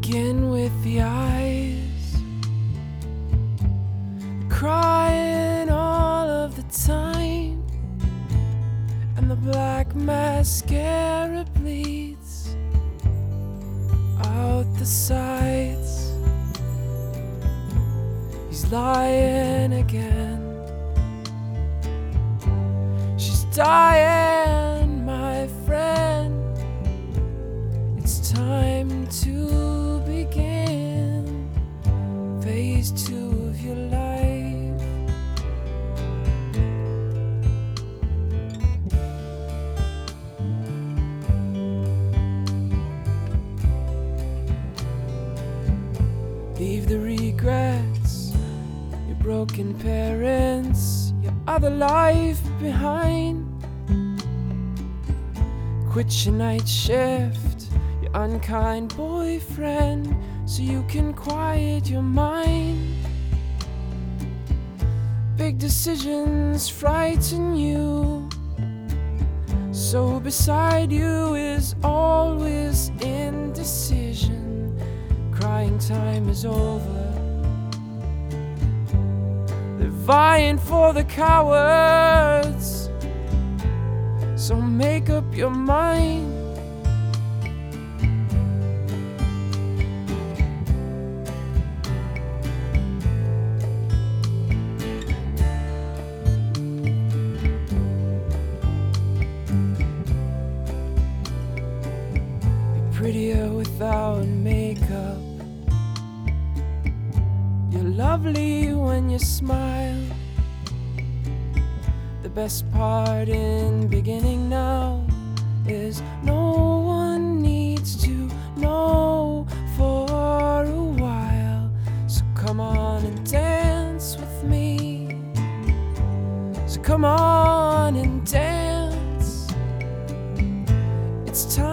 begin with the eyes. Crying all of the time, and the black mascara bleeds out the sides. He's lying again. She's dying, phase two of your life. Leave the regrets, your broken parents, your other life behind. Quit your night shift, your unkind boyfriend, so you can quiet your mind. Decisions frighten you, so beside you is always indecision. Crying time is over. They're vying for the cowards. So make up your mind. Prettier without makeup. You're lovely when you smile. The best part in beginning now is no one needs to know for a while. So come on and dance with me. So come on and dance. It's time.